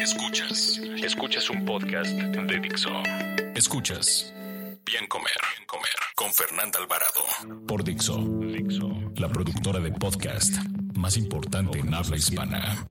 Escuchas, escuchas un podcast de Dixo. Escuchas. Bien Comer, Bien Comer. Con Fernanda Alvarado. Por Dixo, Dixo, la productora de podcast más importante en habla hispana.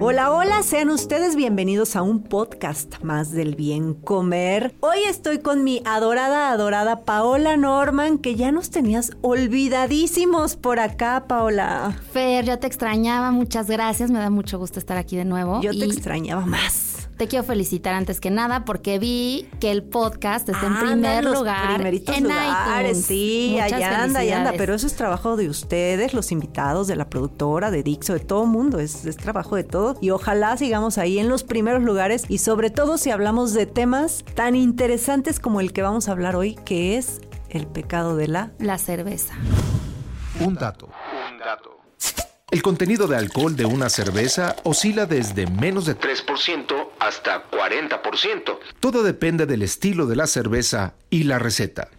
Hola, hola, sean ustedes bienvenidos a un podcast más del bien comer. Hoy estoy con mi adorada, adorada Paola Norman, que ya nos tenías olvidadísimos por acá, Paola. Fer, ya te extrañaba, muchas gracias, me da mucho gusto estar aquí de nuevo. Yo te extrañaba más. Te quiero felicitar antes que nada porque vi que el podcast está en primer lugar en lugares, iTunes. Sí, allá anda, allá anda. Pero eso es trabajo de ustedes, los invitados, de la productora, de Dixo, de todo mundo. Es, es trabajo de todo. Y ojalá sigamos ahí en los primeros lugares. Y sobre todo si hablamos de temas tan interesantes como el que vamos a hablar hoy, que es el pecado de la... La cerveza. Un dato. Un dato. El contenido de alcohol de una cerveza oscila desde menos de 3% hasta 40%. Todo depende del estilo de la cerveza y la receta.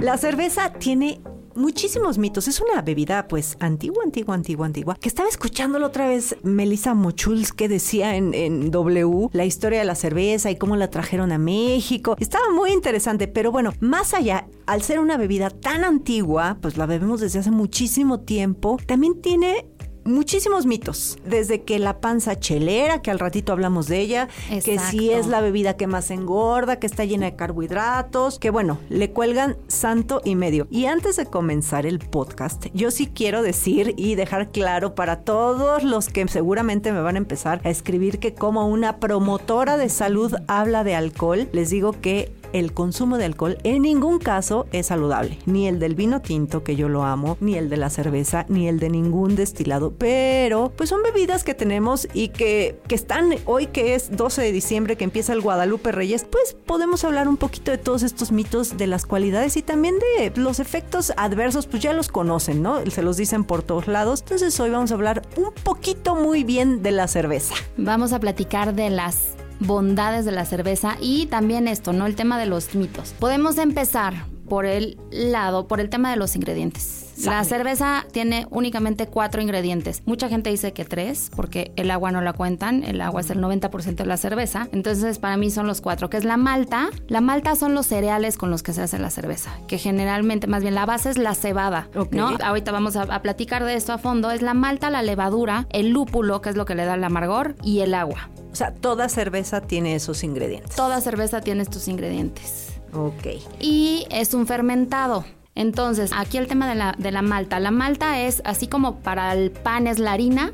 La cerveza tiene muchísimos mitos. Es una bebida, pues, antigua, antigua, antigua, antigua. Que estaba escuchándolo otra vez Melissa Mochuls que decía en, en, W la historia de la cerveza y cómo la trajeron a México. Estaba muy interesante, pero bueno, más allá, al ser una bebida tan antigua, pues la bebemos desde hace muchísimo tiempo, también tiene muchísimos mitos, desde que la panza chelera, que al ratito hablamos de ella, que si es la bebida que más engorda, que está llena de carbohidratos, que bueno, le cuelgan santo y medio. Y antes de comenzar el podcast, yo sí quiero decir y dejar claro para todos los que seguramente me van a empezar a escribir que como una promotora de salud habla de alcohol, les digo que el consumo de alcohol en ningún caso es saludable. Ni el del vino tinto, que yo lo amo, ni el de la cerveza, ni el de ningún destilado. Pero, pues son bebidas que tenemos y que, que están hoy que es 12 de diciembre, que empieza el Guadalupe Reyes, pues podemos hablar un poquito de todos estos mitos, de las cualidades y también de los efectos adversos, pues ya los conocen, ¿no? Se los dicen por todos lados. Entonces hoy vamos a hablar un poquito muy bien de la cerveza. Vamos a platicar de las bondades de la cerveza y también esto, ¿no? El tema de los mitos. Podemos empezar por el lado, por el tema de los ingredientes. La cerveza tiene únicamente cuatro ingredientes. Mucha gente dice que tres, porque el agua no la cuentan. El agua es el 90% de la cerveza. Entonces, para mí son los cuatro, que es la malta. La malta son los cereales con los que se hace la cerveza, que generalmente, más bien, la base es la cebada, ¿no? Ahorita vamos a, a platicar de esto a fondo. Es la malta, la levadura, el lúpulo, que es lo que le da el amargor, y el agua. O sea, toda cerveza tiene esos ingredientes. Toda cerveza tiene estos ingredientes. Ok. Y es un fermentado. Entonces, aquí el tema de la, de la malta. La malta es, así como para el pan es la harina,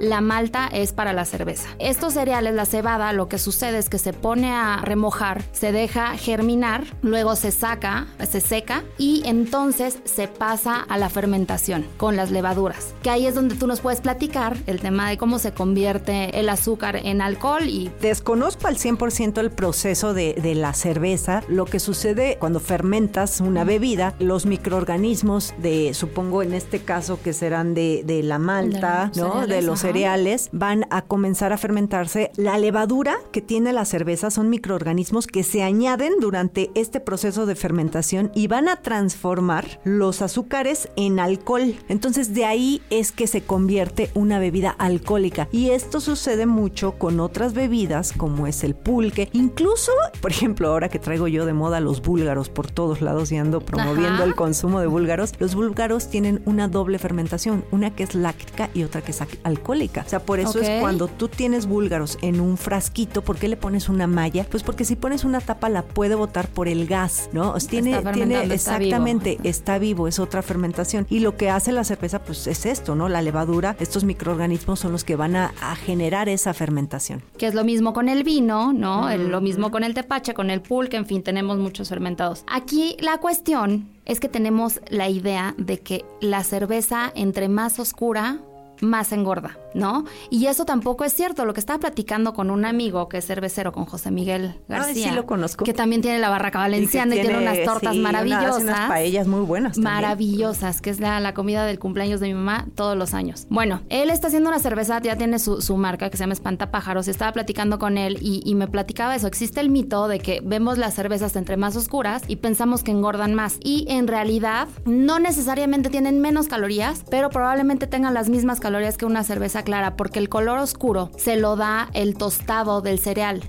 la malta es para la cerveza. Estos cereales, la cebada, lo que sucede es que se pone a remojar, se deja germinar, luego se saca, se seca y entonces se pasa a la fermentación con las levaduras. Que ahí es donde tú nos puedes platicar el tema de cómo se convierte el azúcar en alcohol y... Desconozco al 100% el proceso de, de la cerveza. Lo que sucede cuando fermentas una bebida, los microorganismos de, supongo en este caso que serán de, de la malta, De los ¿no? cereales, de los ajá. cereales, van a comenzar a fermentarse. La levadura que tiene la cerveza son microorganismos que se añaden durante este proceso de fermentación y van a transformar los azúcares en alcohol. Entonces de ahí es que se convierte una bebida alcohólica. Y esto sucede mucho con otras bebidas como es el pulque. Incluso, por ejemplo, ahora que traigo yo de moda los búlgaros por todos lados y ando promoviendo. El consumo de búlgaros, los búlgaros tienen una doble fermentación, una que es láctica y otra que es al- alcohólica. O sea, por eso es cuando tú tienes búlgaros en un frasquito, ¿por qué le pones una malla? Pues porque si pones una tapa la puede botar por el gas, ¿no? Tiene, Está tiene fermentando, está vivo. exactamente, está vivo, es otra fermentación. Y lo que hace la cerveza, pues es esto, ¿no? La levadura, estos microorganismos son los que van a, a generar esa fermentación. que es lo mismo con el vino, ¿no? El- lo mismo con el tepache, con el pulque, en fin, tenemos muchos fermentados. Aquí la cuestión es que tenemos la idea de que la cerveza entre más oscura más engorda, ¿no? Y eso tampoco es cierto. Lo que estaba platicando con un amigo que es cervecero, con José Miguel García. sí lo conozco. Que también tiene la barraca valenciana y, tiene, unas tortas maravillosas. Unas, paellas muy buenas. Maravillosas, que es la, la, comida del cumpleaños de mi mamá todos los años. Bueno, él está haciendo una cerveza, ya tiene su, su marca que se llama Espantapájaros. Estaba platicando con él y, y me platicaba eso. Existe el mito de que vemos las cervezas entre más oscuras y pensamos que engordan más. Y en realidad no necesariamente tienen menos calorías, pero probablemente tengan las mismas calorías que una cerveza clara, porque el color oscuro se lo da el tostado del cereal.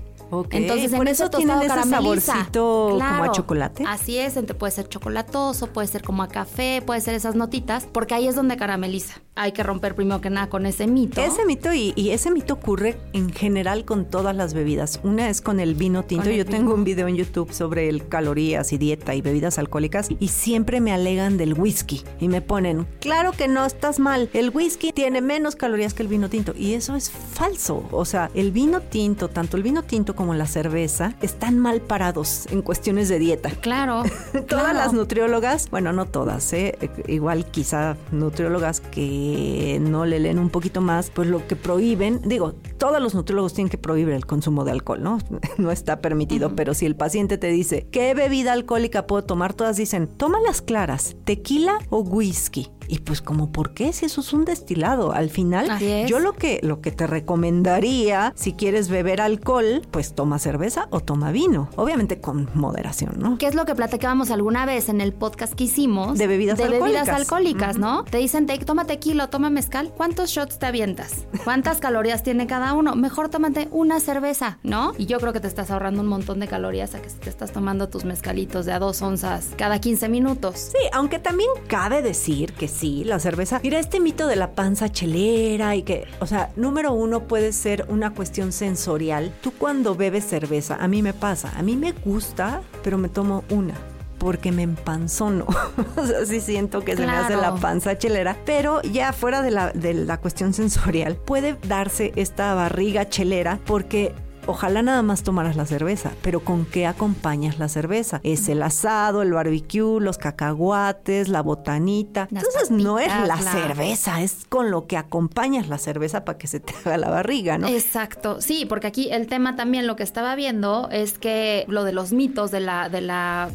Entonces, por eso tienen ese saborcito como a chocolate. Así es, puede ser chocolatoso, puede ser como a café, puede ser esas notitas, porque ahí es donde carameliza. Hay que romper primero que nada con ese mito. Ese mito y, ese mito ocurre en general con todas las bebidas. Una es con el vino tinto. Yo tengo un video en YouTube sobre el calorías y dieta y bebidas alcohólicas y siempre me alegan del whisky y me ponen, claro que no estás mal, el whisky tiene menos calorías que el vino tinto y eso es falso. O sea, el vino tinto, tanto el vino tinto como la cerveza están mal parados en cuestiones de dieta. Claro. todas las nutriólogas, bueno, no todas, ¿eh? igual quizá nutriólogas que no le leen un poquito más, pues lo que prohíben, digo, todos los nutriólogos tienen que prohibir el consumo de alcohol, ¿no? no está permitido, pero si el paciente te dice, ¿qué bebida alcohólica puedo tomar? Todas dicen, toma las claras, tequila o whisky. Y pues como, ¿por qué? Si eso es un destilado. Al final, yo lo que, lo que te recomendaría, si quieres beber alcohol, pues toma cerveza o toma vino. Obviamente con moderación, ¿no? ¿Qué es lo que platicábamos alguna vez en el podcast que hicimos? De bebidas de alcohólicas. bebidas alcohólicas, ¿no? Te dicen, toma tequila, toma mezcal. ¿Cuántos shots te avientas? ¿Cuántas calorías tiene cada uno? Mejor tómate una cerveza, ¿no? Y yo creo que te estás ahorrando un montón de calorías a que te estás tomando tus mezcalitos de a dos onzas cada 15 minutos. Sí, aunque también cabe decir que sí, la cerveza. Mira, este mito de la panza chelera y que, o sea, número uno puede ser una cuestión sensorial. Tú cuando bebes cerveza, a mí me pasa, a mí me gusta, pero me tomo una porque me empanzono. o sea, sí siento que se me hace la panza chelera. Pero ya fuera de la, de la cuestión sensorial, puede darse esta barriga chelera porque Ojalá nada más tomaras la cerveza, pero ¿con qué acompañas la cerveza? Es el asado, el barbecue, los cacahuates, la botanita. Entonces no es la, cerveza, es con lo que acompañas la cerveza para que se te haga la barriga, ¿no? Exacto. Sí, porque aquí el tema también lo que estaba viendo es que lo de los mitos de la de la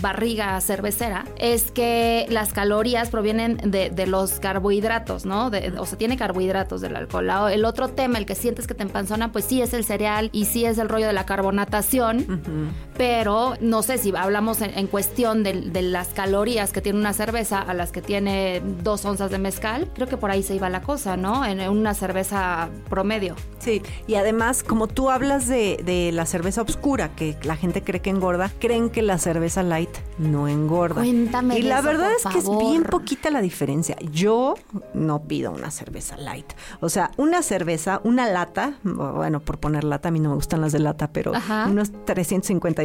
barriga cervecera es que las calorías provienen de, los carbohidratos, ¿no? o sea, tiene carbohidratos del alcohol. El otro tema, el que sientes que te empanzona, pues sí es el cereal y sí es el rollo de la carbonatación, pero no sé si hablamos en, cuestión de, las calorías que tiene una cerveza a las que tiene dos onzas de mezcal, creo que por ahí se iba la cosa, ¿no? En una cerveza promedio. Sí, y además, como tú hablas de, de la cerveza oscura, que la gente cree que engorda, creen que la cerveza la no engorda. Cuéntame. Y la verdad es que es bien poquita la diferencia. Yo no pido una cerveza light. O sea, una cerveza, una lata, bueno, por poner lata, a mí no me gustan las de lata, pero unos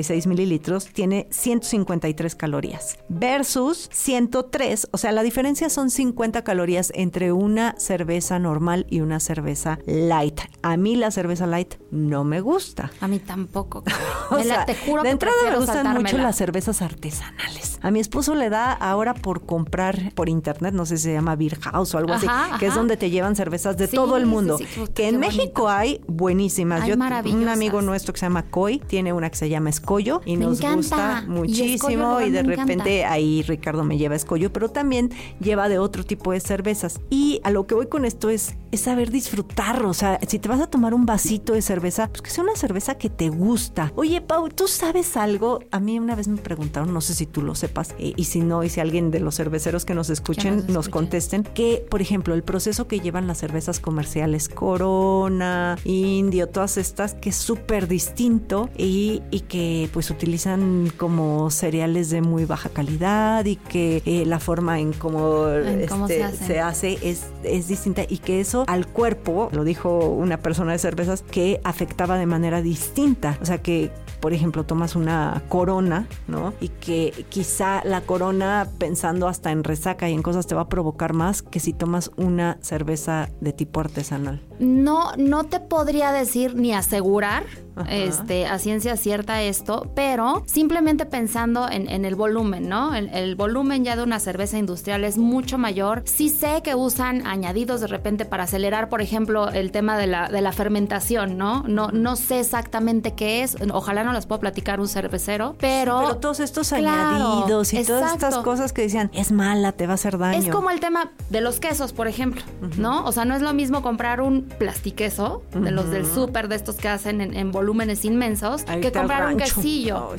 356 mililitros tiene 153 calorías versus 103. O sea, la diferencia son 50 calorías entre una cerveza normal y una cerveza light. A mí la cerveza light no me gusta. A mí tampoco. o sea, te juro de entrada me gustan mucho las cervezas artesanales. A mi esposo le da ahora por comprar por internet, no sé si se llama Beer House o algo así, que es donde te llevan cervezas de todo el mundo. que en México hay buenísimas. Yo un amigo nuestro que se llama Coy tiene una que se llama Escollo y nos gusta muchísimo y, de repente ahí Ricardo me lleva Escollo, pero también lleva de otro tipo de cervezas. Y a lo que voy con esto es, es saber disfrutar, o sea, si te vas a tomar un vasito de cerveza, pues que sea una cerveza que te gusta. Oye, Pau, ¿tú sabes algo? A mí una vez me preguntaron no sé si tú lo sepas, eh, y si no, y si alguien de los cerveceros que nos escuchen nos, contesten, que, por ejemplo, el proceso que llevan las cervezas comerciales, Corona, Indio, todas estas, que es súper distinto y, que pues utilizan como cereales de muy baja calidad y que eh, la forma en cómo, este, se, hace, es, es distinta y que eso al cuerpo, lo dijo una persona de cervezas, que afectaba de manera distinta. O sea que, por ejemplo, tomas una corona, ¿no? y que quizá la corona, pensando hasta en resaca y en cosas, te va a provocar más que si tomas una cerveza de tipo artesanal. No, no te podría decir ni asegurar este, a ciencia cierta esto, pero simplemente pensando en, el volumen, ¿no? El, el, volumen ya de una cerveza industrial es mucho mayor. Sí sé que usan añadidos de repente para acelerar, por ejemplo, el tema de la, de la fermentación, ¿no? No, no sé exactamente qué es, ojalá no las puedo platicar un cervecero, pero... pero todos estos añadidos y todas estas cosas que decían, es mala, te va a hacer daño. Es como el tema de los quesos, por ejemplo, ¿no? O sea, no es lo mismo comprar un plastiqueso de los del súper, de estos que hacen en, volúmenes inmensos, que comprar un quesillo.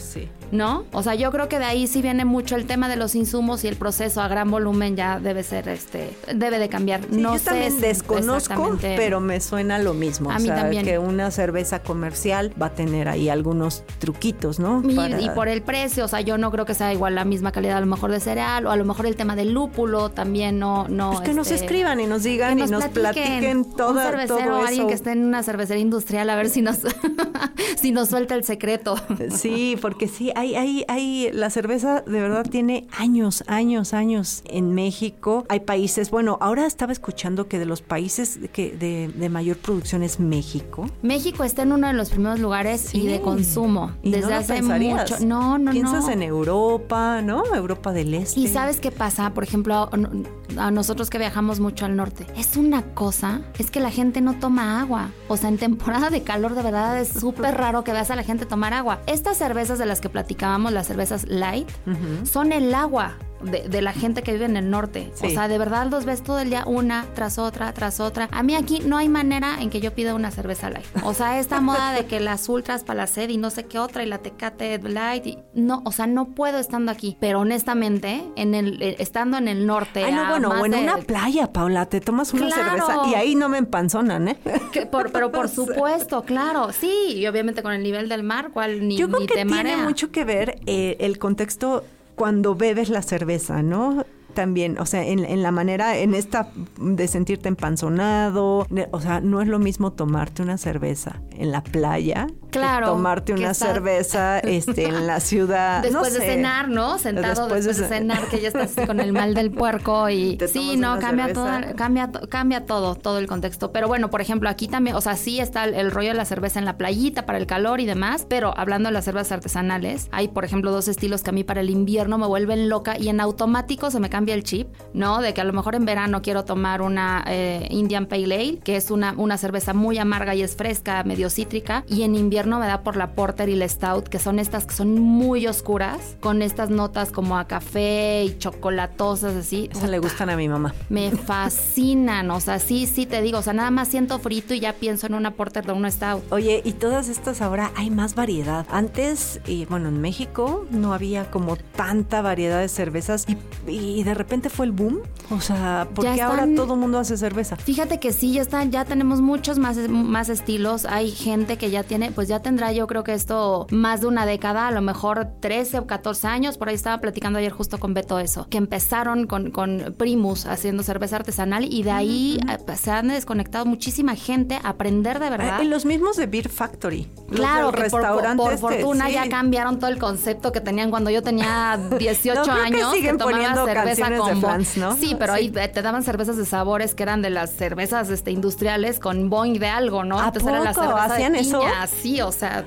¿No? O sea, yo creo que de ahí sí viene mucho el tema de los insumos y el proceso a gran volumen ya debe ser, este, debe de cambiar. no yo también desconozco, pero me suena lo mismo. A mí también. Que una cerveza comercial va a tener ahí algunos truquitos, ¿no? Y, por el precio, o sea, yo no creo que sea igual la misma calidad a lo mejor de cereal o a lo mejor el tema del lúpulo también no... no pues que nos este, escriban y nos digan y nos platiquen, todo, un cervecero, todo alguien que esté en una cervecería industrial a ver si nos, si nos suelta el secreto. Sí, porque sí, hay, hay, hay, la cerveza de verdad tiene años, años, años en México. Hay países, bueno, ahora estaba escuchando que de los países que de, mayor producción es México. México está en uno de los primeros lugares y de consumo desde hace mucho. No, no, Piensas en Europa, ¿no? Europa del Este. Y sabes qué pasa, por ejemplo, a nosotros que viajamos mucho al norte. Es una cosa, es que la gente no toma agua. O sea, en temporada de calor de verdad es súper raro que veas a la gente tomar agua. Estas cervezas de las que platicábamos, las cervezas light, son el agua de, la gente que vive en el norte. O sea, de verdad los ves todo el día una tras otra, tras otra. A mí aquí no hay manera en que yo pida una cerveza light. O sea, esta moda de que las ultras para la sed y no sé qué otra y la tecate light. Y, no, o sea, no puedo estando aquí. Pero honestamente, en el, eh, estando en el norte. Ay, no, bueno, o en una playa, Paula, te tomas una cerveza y ahí no me empanzonan, ¿eh? pero por supuesto, claro. Sí, y obviamente con el nivel del mar, cual ni, Yo creo que tiene mucho que ver eh, el contexto cuando bebes la cerveza, ¿no? también, o sea, en, la manera, en esta de sentirte empanzonado, o sea, no es lo mismo tomarte una cerveza en la playa claro, tomarte una cerveza este, en la ciudad. Después de cenar, ¿no? Sentado después, de, cenar, que ya estás con el mal del puerco y sí, no, cambia todo, cambia, cambia todo, todo el contexto. Pero bueno, por ejemplo, aquí también, o sea, sí está el, rollo de la cerveza en la playita para el calor y demás, pero hablando de las cervezas artesanales, hay, por ejemplo, dos estilos que a mí para el invierno me vuelven loca y en automático se me cambia el chip, ¿no? De que a lo mejor en verano quiero tomar una eh, Indian Pale Ale, que es una, una cerveza muy amarga y es fresca, medio cítrica, y en invierno me da por la Porter y la Stout, que son estas que son muy oscuras, con estas notas como a café y chocolatosas así. Eso le gustan a mi mamá. Me fascinan, o sea, sí, sí te digo, o sea, nada más siento frito y ya pienso en una Porter de una Stout. Oye, y todas estas ahora hay más variedad. Antes, y bueno, en México no había como tanta variedad de cervezas y, de repente fue el boom. O sea, porque ahora todo el mundo hace cerveza. Fíjate que sí, ya están, ya tenemos muchos más, más estilos. Hay gente que ya tiene, pues ya ya tendrá yo creo que esto más de una década, a lo mejor 13 o 14 años, por ahí estaba platicando ayer justo con Beto eso, que empezaron con, con Primus haciendo cerveza artesanal y de ahí eh, se han desconectado muchísima gente a aprender de verdad. Y los mismos de Beer Factory. Claro, que por, por, fortuna ya cambiaron todo el concepto que tenían cuando yo tenía 18 años. Que siguen poniendo cerveza con de ¿no? Sí, pero ahí te daban cervezas de sabores que eran de las cervezas este, industriales con boing de algo, ¿no? ¿A poco? era la cerveza ¿Hacían de eso? Sí, o sea,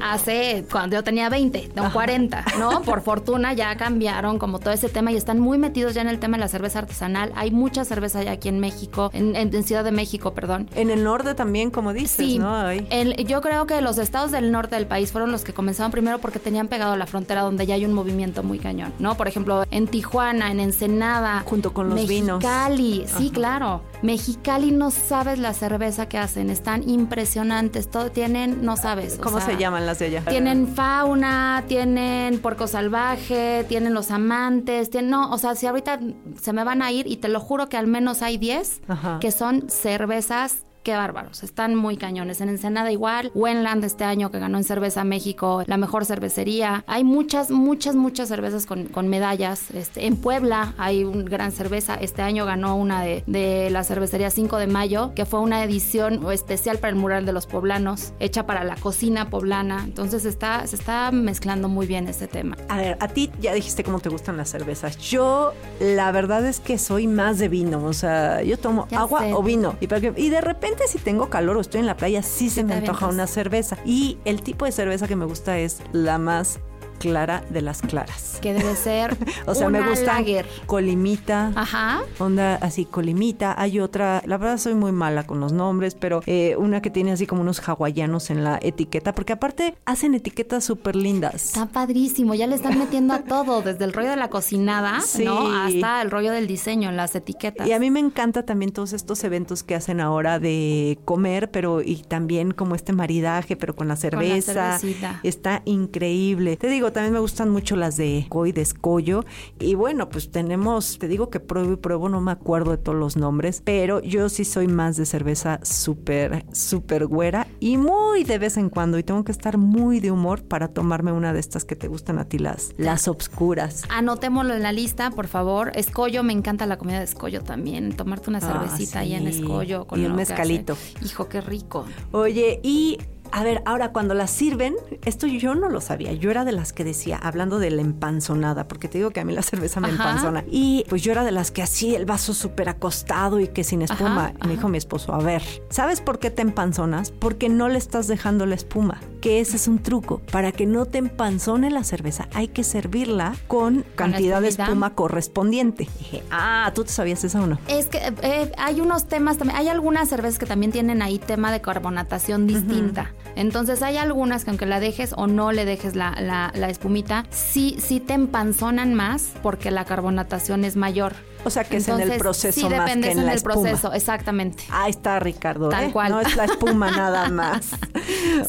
hace cuando yo tenía 20, no 40, ¿no? Por fortuna ya cambiaron como todo ese tema y están muy metidos ya en el tema de la cerveza artesanal. Hay mucha cerveza ya aquí en México, en, Ciudad de México, perdón. En el norte también, como dices, sí, ¿no? yo creo que los estados del norte del país fueron los que comenzaron primero porque tenían pegado la frontera donde ya hay un movimiento muy cañón, ¿no? Por ejemplo, en Tijuana, en Ensenada. Junto con los vinos. Mexicali, sí, claro. Mexicali no sabes la cerveza que hacen, están impresionantes, todo tienen, no sabes. ¿Cómo se llaman las de allá? Tienen fauna, tienen porco salvaje, tienen los amantes, tienen, no, o sea, si ahorita se me van a ir y te lo juro que al menos hay 10 que son cervezas qué bárbaros, están muy cañones. En Ensenada igual, Wenland este año que ganó en Cerveza México la mejor cervecería. Hay muchas, muchas, muchas cervezas con, con medallas. Este, en Puebla hay un gran cerveza. Este año ganó una de, de la cervecería 5 de mayo, que fue una edición especial para el mural de los poblanos, hecha para la cocina poblana. Entonces está, se está mezclando muy bien este tema. A ver, a ti ya dijiste cómo te gustan las cervezas. Yo, la verdad es que soy más de vino. O sea, yo tomo agua o vino. Y, y de repente repente si tengo calor o estoy en la playa, sí se me antoja una cerveza. Y el tipo de cerveza que me gusta es la más clara de las claras. Que debe ser. o sea, una me gusta lager. colimita. Ajá. Onda así, colimita. Hay otra, la verdad soy muy mala con los nombres, pero eh, una que tiene así como unos hawaianos en la etiqueta, porque aparte hacen etiquetas súper lindas. Está padrísimo, ya le están metiendo a todo, desde el rollo de la cocinada, Sí. ¿no? Hasta el rollo del diseño, las etiquetas. Y a mí me encanta también todos estos eventos que hacen ahora de comer, pero y también como este maridaje, pero con la cerveza. cervecita. Está increíble. Te digo, también me gustan mucho las de Coy de Escollo. Y bueno, pues tenemos, te digo que pruebo y pruebo, no me acuerdo de todos los nombres, pero yo sí soy más de cerveza súper, súper güera y muy de vez en cuando. Y tengo que estar muy de humor para tomarme una de estas que te gustan a ti, las, las obscuras. Anotémoslo en la lista, por favor. Escollo, me encanta la comida de escollo también. Tomarte una Ah, cervecita ahí en escollo. Con Y un hace. mezcalito. Hijo, qué rico. Oye, y a ver, ahora cuando las sirven, esto yo no lo sabía. Yo era de las que decía, hablando de la empanzonada, porque te digo que a mí la cerveza me Ajá. empanzona. Y pues yo era de las que así el vaso súper acostado y que sin espuma. Ajá, Y me dijo mi esposo, a ver, ¿sabes por qué te empanzonas? Porque no le estás dejando la espuma. Que ese es un truco. Para que no te empanzone la cerveza, hay que servirla con cantidad de espuma correspondiente. Dije, ah, ¿tú te sabías eso o no? Es que eh, hay unos temas también, hay algunas cervezas que también tienen ahí tema de carbonatación distinta. Entonces hay algunas que aunque la dejes o no le dejes la, la- la espumita, sí, sí te empanzonan más porque la carbonatación es mayor. O sea, que es en el proceso sí, más depende que en la el espuma. proceso, exactamente. Ahí está Ricardo, Tal ¿eh? cual. No es la espuma nada más.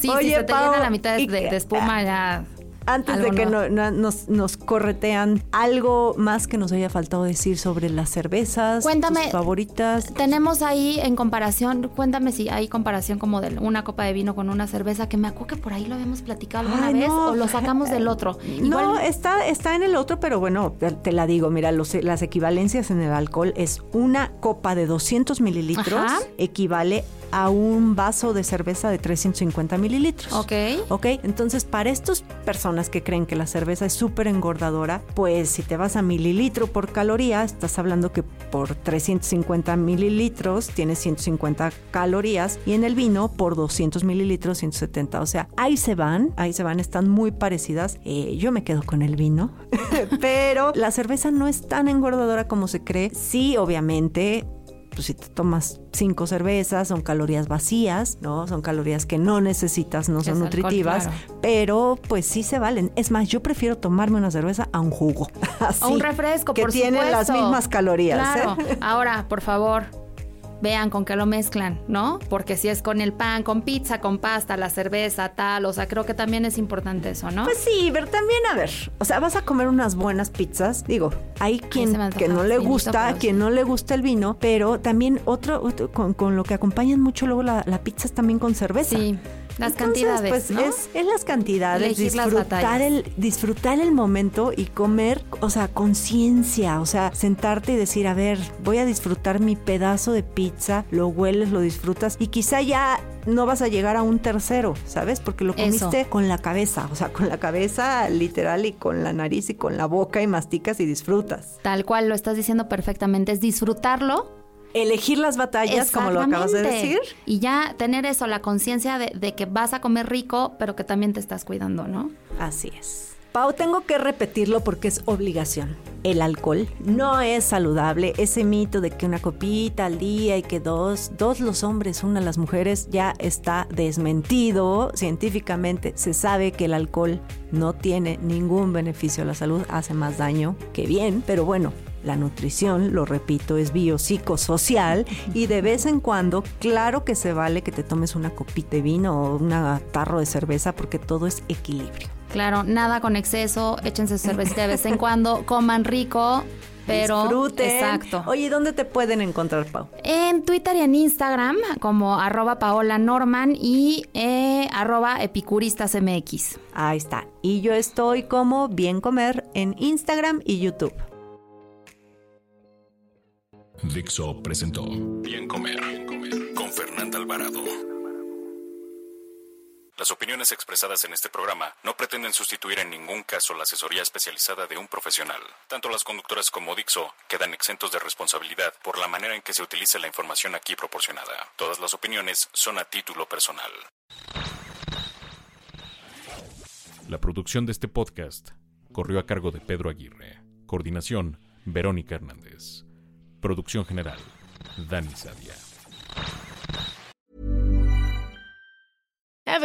Sí, si se te Pau, llena la mitad de espuma ya. Antes de que no. no- no- nos, nos corretean, algo más que nos haya faltado decir sobre las cervezas, Cuéntame. tus favoritas. Tenemos ahí en comparación, cuéntame si hay comparación como de una copa de vino con una cerveza, que me acuerdo que por ahí lo habíamos platicado alguna Ay, vez no. o lo sacamos del otro. No, está, está en el otro, pero bueno, te, te la digo, mira, los- las equivalencias en el alcohol es una copa de 200 mililitros Ajá. equivale a un vaso de cerveza de 350 mililitros. Ok. Ok, entonces para estas personas que creen que la cerveza es súper engordadora, pues si te vas a mililitro por caloría, estás hablando que por 350 mililitros tienes 150 calorías y en el vino por 200 mililitros 170. O sea, ahí se van, ahí se van, están muy parecidas. Eh, yo me quedo con el vino, pero la cerveza no es tan engordadora como se cree. Sí, obviamente pues si te tomas cinco cervezas, son calorías vacías, ¿no? Son calorías que no necesitas, no son alcohol, nutritivas, claro. pero pues sí se valen. Es más, yo prefiero tomarme una cerveza a un jugo. Así, O un refresco, que por tiene las supuesto. mismas calorías. Claro. ¿eh? Ahora, por favor, vean con qué lo mezclan, ¿no? Porque si es con el pan, con pizza, con pasta, la cerveza, tal, o sea, creo que también es importante eso, ¿no? Pues sí, pero también, a ver, o sea, vas a comer unas buenas pizzas. Digo, hay quien antoja que no le gusta, quien sí. no le gusta el vino, pero también otro, otro- con, con lo que acompañan mucho luego la, la pizza es también con cerveza. sí, las Entonces, cantidades, Pues ¿no? es, es las cantidades, Elegir disfrutar el, disfrutar el momento y comer, o sea, conciencia, o sea, sentarte y decir, a ver, voy a disfrutar mi pedazo de pizza, lo hueles, lo disfrutas y quizá ya no vas a llegar a un tercero, ¿sabes? Porque lo Eso. comiste con la cabeza, o sea, con la cabeza literal y con la nariz y con la boca y masticas y disfrutas. Tal cual lo estás diciendo perfectamente, es disfrutarlo Elegir las batallas, como lo acabas de decir. Y ya tener eso, la conciencia de, de que vas a comer rico, pero que también te estás cuidando, ¿no? Así es. Pau, tengo que repetirlo porque es obligación. El alcohol no es saludable. Ese mito de que una copita al día y que dos, dos los hombres, una las mujeres, ya está desmentido científicamente. Se sabe que el alcohol no tiene ningún beneficio a la salud, hace más daño que bien, pero bueno. La nutrición, lo repito, es biopsicosocial y de vez en cuando, claro que se vale que te tomes una copita de vino o un tarro de cerveza porque todo es equilibrio. Claro, nada con exceso, échense su cervecita de vez en cuando, coman rico, pero Disfruten. exacto. Oye, ¿dónde te pueden encontrar, Pau? En Twitter y en Instagram como arroba Paola Norman y eh, arroba epicuristasmx. Ahí está. Y yo estoy como Bien Comer en Instagram y YouTube. Dixo presentó Bien Comer, Bien Comer con Fernanda Alvarado. Las opiniones expresadas en este programa no pretenden sustituir en ningún caso la asesoría especializada de un profesional. Tanto las conductoras como Dixo quedan exentos de responsabilidad por la manera en que se utiliza la información aquí proporcionada. Todas las opiniones son a título personal. La producción de este podcast corrió a cargo de Pedro Aguirre. Coordinación, Verónica Hernández. Producción general, Dani Sadia.